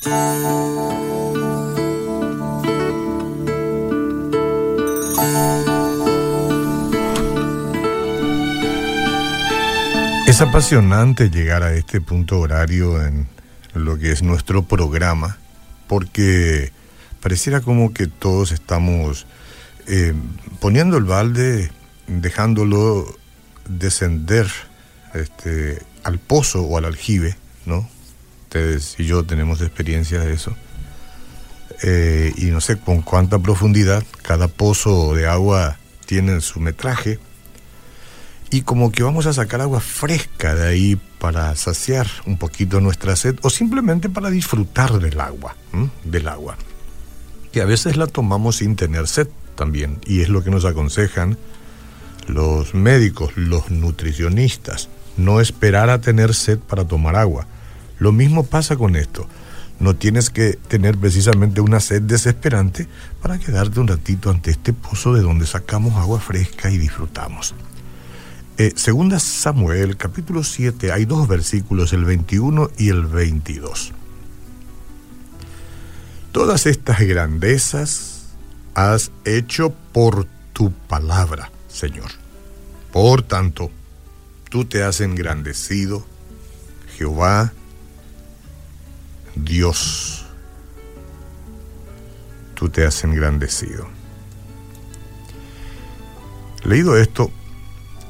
Es apasionante llegar a este punto horario en lo que es nuestro programa, porque pareciera como que todos estamos eh, poniendo el balde, dejándolo descender este, al pozo o al aljibe, ¿no? Ustedes y yo tenemos experiencia de eso. Eh, y no sé con cuánta profundidad cada pozo de agua tiene su metraje. Y como que vamos a sacar agua fresca de ahí para saciar un poquito nuestra sed o simplemente para disfrutar del agua, del agua. Que a veces la tomamos sin tener sed también. Y es lo que nos aconsejan los médicos, los nutricionistas. No esperar a tener sed para tomar agua. Lo mismo pasa con esto. No tienes que tener precisamente una sed desesperante para quedarte un ratito ante este pozo de donde sacamos agua fresca y disfrutamos. Eh, segunda Samuel, capítulo 7, hay dos versículos, el 21 y el 22. Todas estas grandezas has hecho por tu palabra, Señor. Por tanto, tú te has engrandecido, Jehová, Dios, tú te has engrandecido. Leído esto,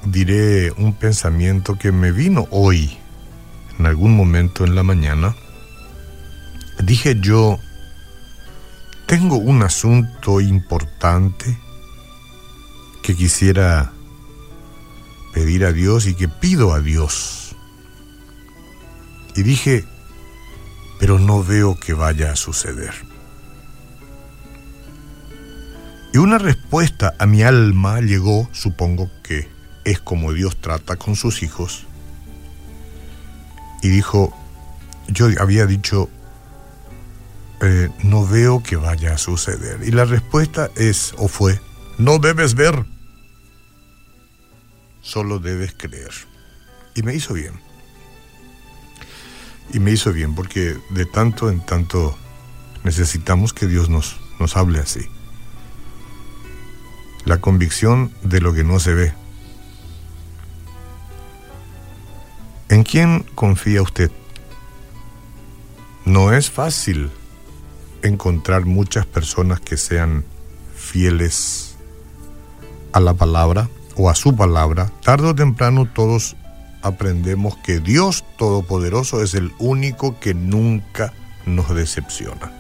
diré un pensamiento que me vino hoy, en algún momento en la mañana. Dije yo, tengo un asunto importante que quisiera pedir a Dios y que pido a Dios. Y dije, pero no veo que vaya a suceder. Y una respuesta a mi alma llegó, supongo que es como Dios trata con sus hijos. Y dijo, yo había dicho, eh, no veo que vaya a suceder. Y la respuesta es o fue, no debes ver, solo debes creer. Y me hizo bien. Y me hizo bien porque de tanto en tanto necesitamos que Dios nos, nos hable así. La convicción de lo que no se ve. ¿En quién confía usted? No es fácil encontrar muchas personas que sean fieles a la palabra o a su palabra. Tarde o temprano todos aprendemos que Dios Todopoderoso es el único que nunca nos decepciona.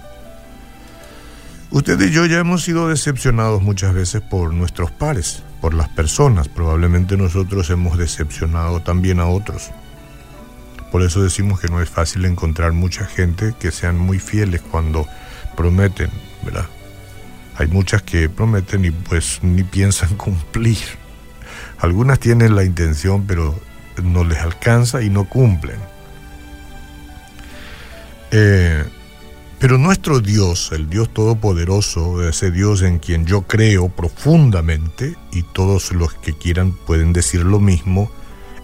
Usted y yo ya hemos sido decepcionados muchas veces por nuestros pares, por las personas. Probablemente nosotros hemos decepcionado también a otros. Por eso decimos que no es fácil encontrar mucha gente que sean muy fieles cuando prometen, ¿verdad? Hay muchas que prometen y pues ni piensan cumplir. Algunas tienen la intención, pero no les alcanza y no cumplen. Eh, pero nuestro Dios, el Dios Todopoderoso, ese Dios en quien yo creo profundamente, y todos los que quieran pueden decir lo mismo,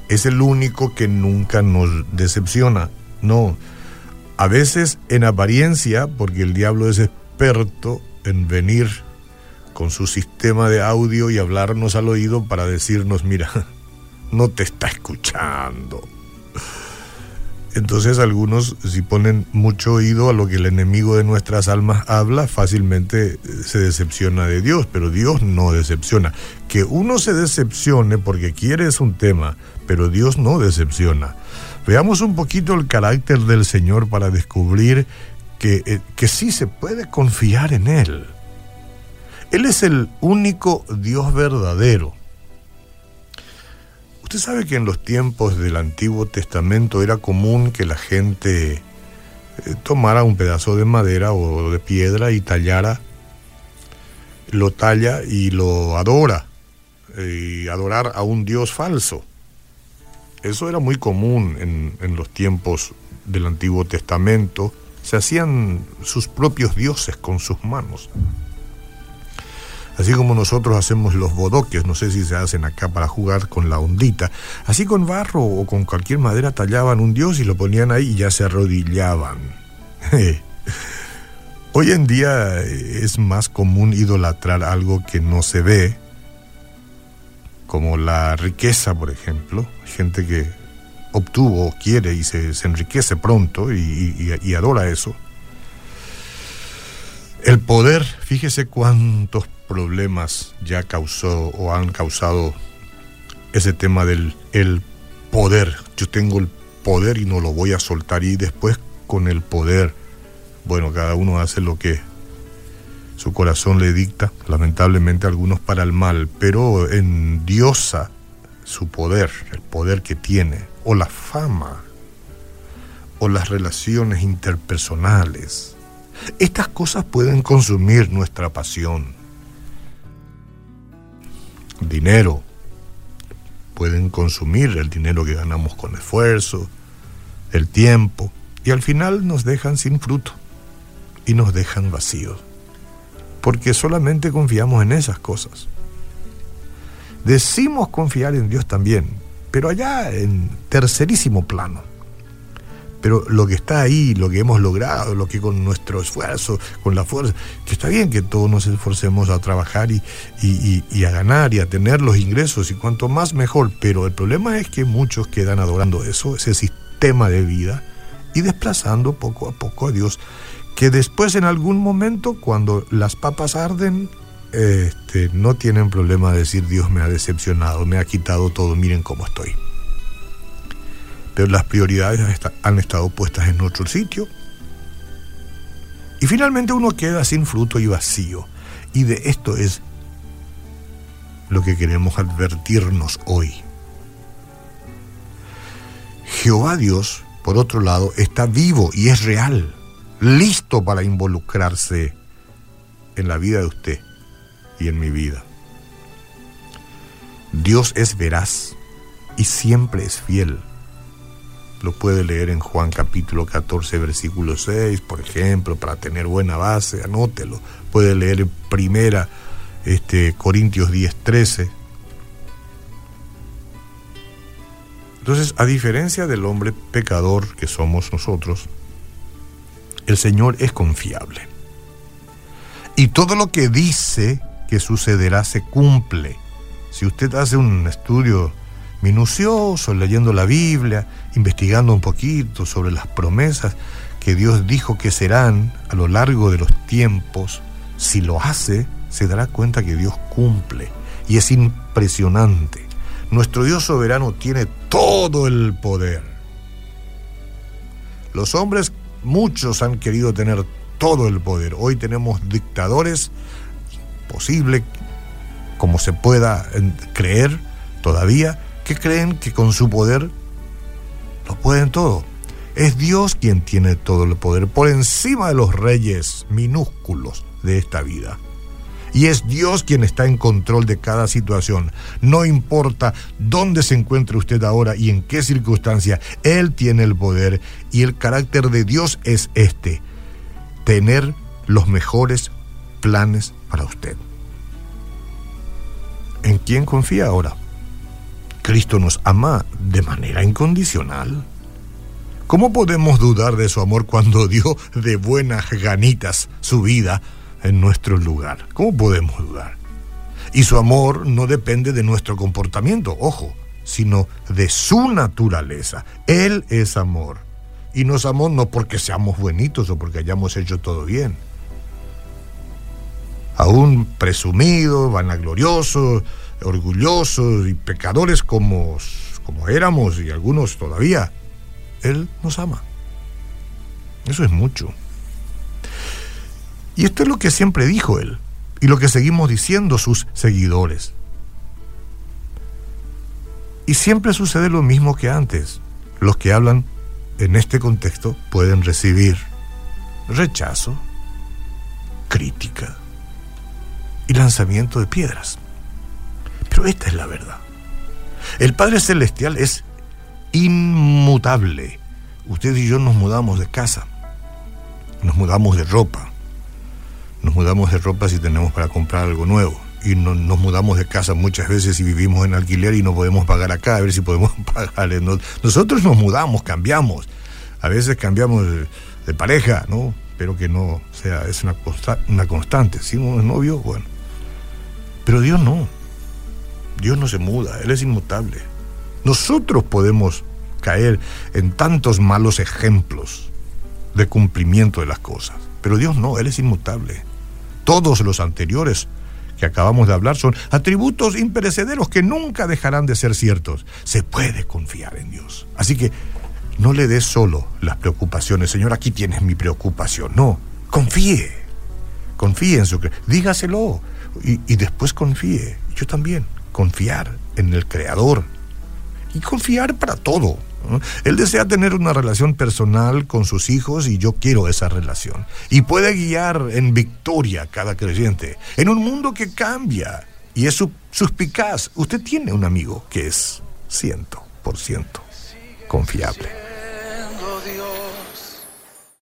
es el único que nunca nos decepciona. No, a veces en apariencia, porque el diablo es experto en venir con su sistema de audio y hablarnos al oído para decirnos, mira, no te está escuchando. Entonces algunos, si ponen mucho oído a lo que el enemigo de nuestras almas habla, fácilmente se decepciona de Dios, pero Dios no decepciona. Que uno se decepcione porque quiere es un tema, pero Dios no decepciona. Veamos un poquito el carácter del Señor para descubrir que, eh, que sí se puede confiar en Él. Él es el único Dios verdadero. Usted sabe que en los tiempos del Antiguo Testamento era común que la gente eh, tomara un pedazo de madera o de piedra y tallara, lo talla y lo adora, y adorar a un Dios falso. Eso era muy común en, en los tiempos del Antiguo Testamento. Se hacían sus propios dioses con sus manos. Así como nosotros hacemos los bodoques, no sé si se hacen acá para jugar con la ondita, así con barro o con cualquier madera tallaban un dios y lo ponían ahí y ya se arrodillaban. Hoy en día es más común idolatrar algo que no se ve, como la riqueza, por ejemplo. Gente que obtuvo, quiere y se, enriquece pronto y adora eso. El poder, fíjese cuántos problemas ya causó o han causado ese tema del el poder. Yo tengo el poder y no lo voy a soltar y después con el poder bueno, cada uno hace lo que su corazón le dicta, lamentablemente algunos para el mal, pero endiosa su poder, el poder que tiene, o la fama, o las relaciones interpersonales. Estas cosas pueden consumir nuestra pasión. Dinero, pueden consumir el dinero que ganamos con esfuerzo, el tiempo, y al final nos dejan sin fruto y nos dejan vacíos, porque solamente confiamos en esas cosas. Decimos confiar en Dios también, pero allá en tercerísimo plano. Pero lo que está ahí, lo que hemos logrado, lo que con nuestro esfuerzo, con la fuerza, que está bien que todos nos esforcemos a trabajar y, a ganar y a tener los ingresos, y cuanto más mejor, pero el problema es que muchos quedan adorando eso, ese sistema de vida, y desplazando poco a poco a Dios que después en algún momento, cuando las papas arden, este, no tienen problema de decir Dios me ha decepcionado, me ha quitado todo, miren cómo estoy. Pero las prioridades han estado puestas en otro sitio. Y finalmente uno queda sin fruto y vacío. Y de esto es lo que queremos advertirnos hoy. Jehová Dios, por otro lado, está vivo y es real listo para involucrarse en la vida de usted y en mi vida. Dios es veraz y siempre es fiel. Lo puede leer en Juan capítulo 14, versículo 6, por ejemplo, para tener buena base, anótelo. Puede leer en primera este, Corintios 10, 13. Entonces, a diferencia del hombre pecador que somos nosotros, el Señor es confiable. Y todo lo que dice que sucederá se cumple. Si usted hace un estudio minucioso, leyendo la Biblia, investigando un poquito sobre las promesas que Dios dijo que serán a lo largo de los tiempos, si lo hace, se dará cuenta que Dios cumple. Y es impresionante. Nuestro Dios soberano tiene todo el poder. Los hombres Muchos han querido tener todo el poder. Hoy tenemos dictadores, imposible como se pueda creer todavía, que creen que con su poder lo pueden todo. Es Dios quien tiene todo el poder por encima de los reyes minúsculos de esta vida. Y es Dios quien está en control de cada situación. No importa dónde se encuentre usted ahora y en qué circunstancia, Él tiene el poder y el carácter de Dios es este, tener los mejores planes para usted. ¿En quién confía ahora? Cristo nos ama de manera incondicional. ¿Cómo podemos dudar de su amor cuando dio de buenas ganitas su vida en nuestro lugar. ¿Cómo podemos dudar? Y su amor no depende de nuestro comportamiento, ojo, sino de su naturaleza. Él es amor. Y nos amó no porque seamos buenitos o porque hayamos hecho todo bien. Aún presumidos, vanagloriosos, orgullosos y pecadores como, como éramos y algunos todavía, Él nos ama. Eso es mucho. Y esto es lo que siempre dijo él y lo que seguimos diciendo sus seguidores. Y siempre sucede lo mismo que antes. Los que hablan en este contexto pueden recibir rechazo, crítica y lanzamiento de piedras. Pero esta es la verdad. El Padre Celestial es inmutable. Usted y yo nos mudamos de casa, nos mudamos de ropa, nos mudamos de ropa si tenemos para comprar algo nuevo. Y nos mudamos de casa muchas veces y vivimos en alquiler y no podemos pagar acá, a ver si podemos pagar. Nosotros nos mudamos, cambiamos. A veces cambiamos de, pareja, ¿no? Espero que no sea, es una, una constante. Si uno es novio, bueno. Pero Dios no. Dios no se muda, Él es inmutable. Nosotros podemos caer en tantos malos ejemplos de cumplimiento de las cosas, pero Dios no, Él es inmutable. Todos los anteriores que acabamos de hablar son atributos imperecederos que nunca dejarán de ser ciertos. Se puede confiar en Dios. Así que no le des solo las preocupaciones, Señor, aquí tienes mi preocupación. No, confíe. Confíe en su... Dígaselo y, y después confíe. Yo también, confiar en el Creador. Y confiar para todo. Él desea tener una relación personal con sus hijos y yo quiero esa relación. Y puede guiar en victoria a cada creyente en un mundo que cambia y es suspicaz. Usted tiene un amigo que es ciento por ciento confiable.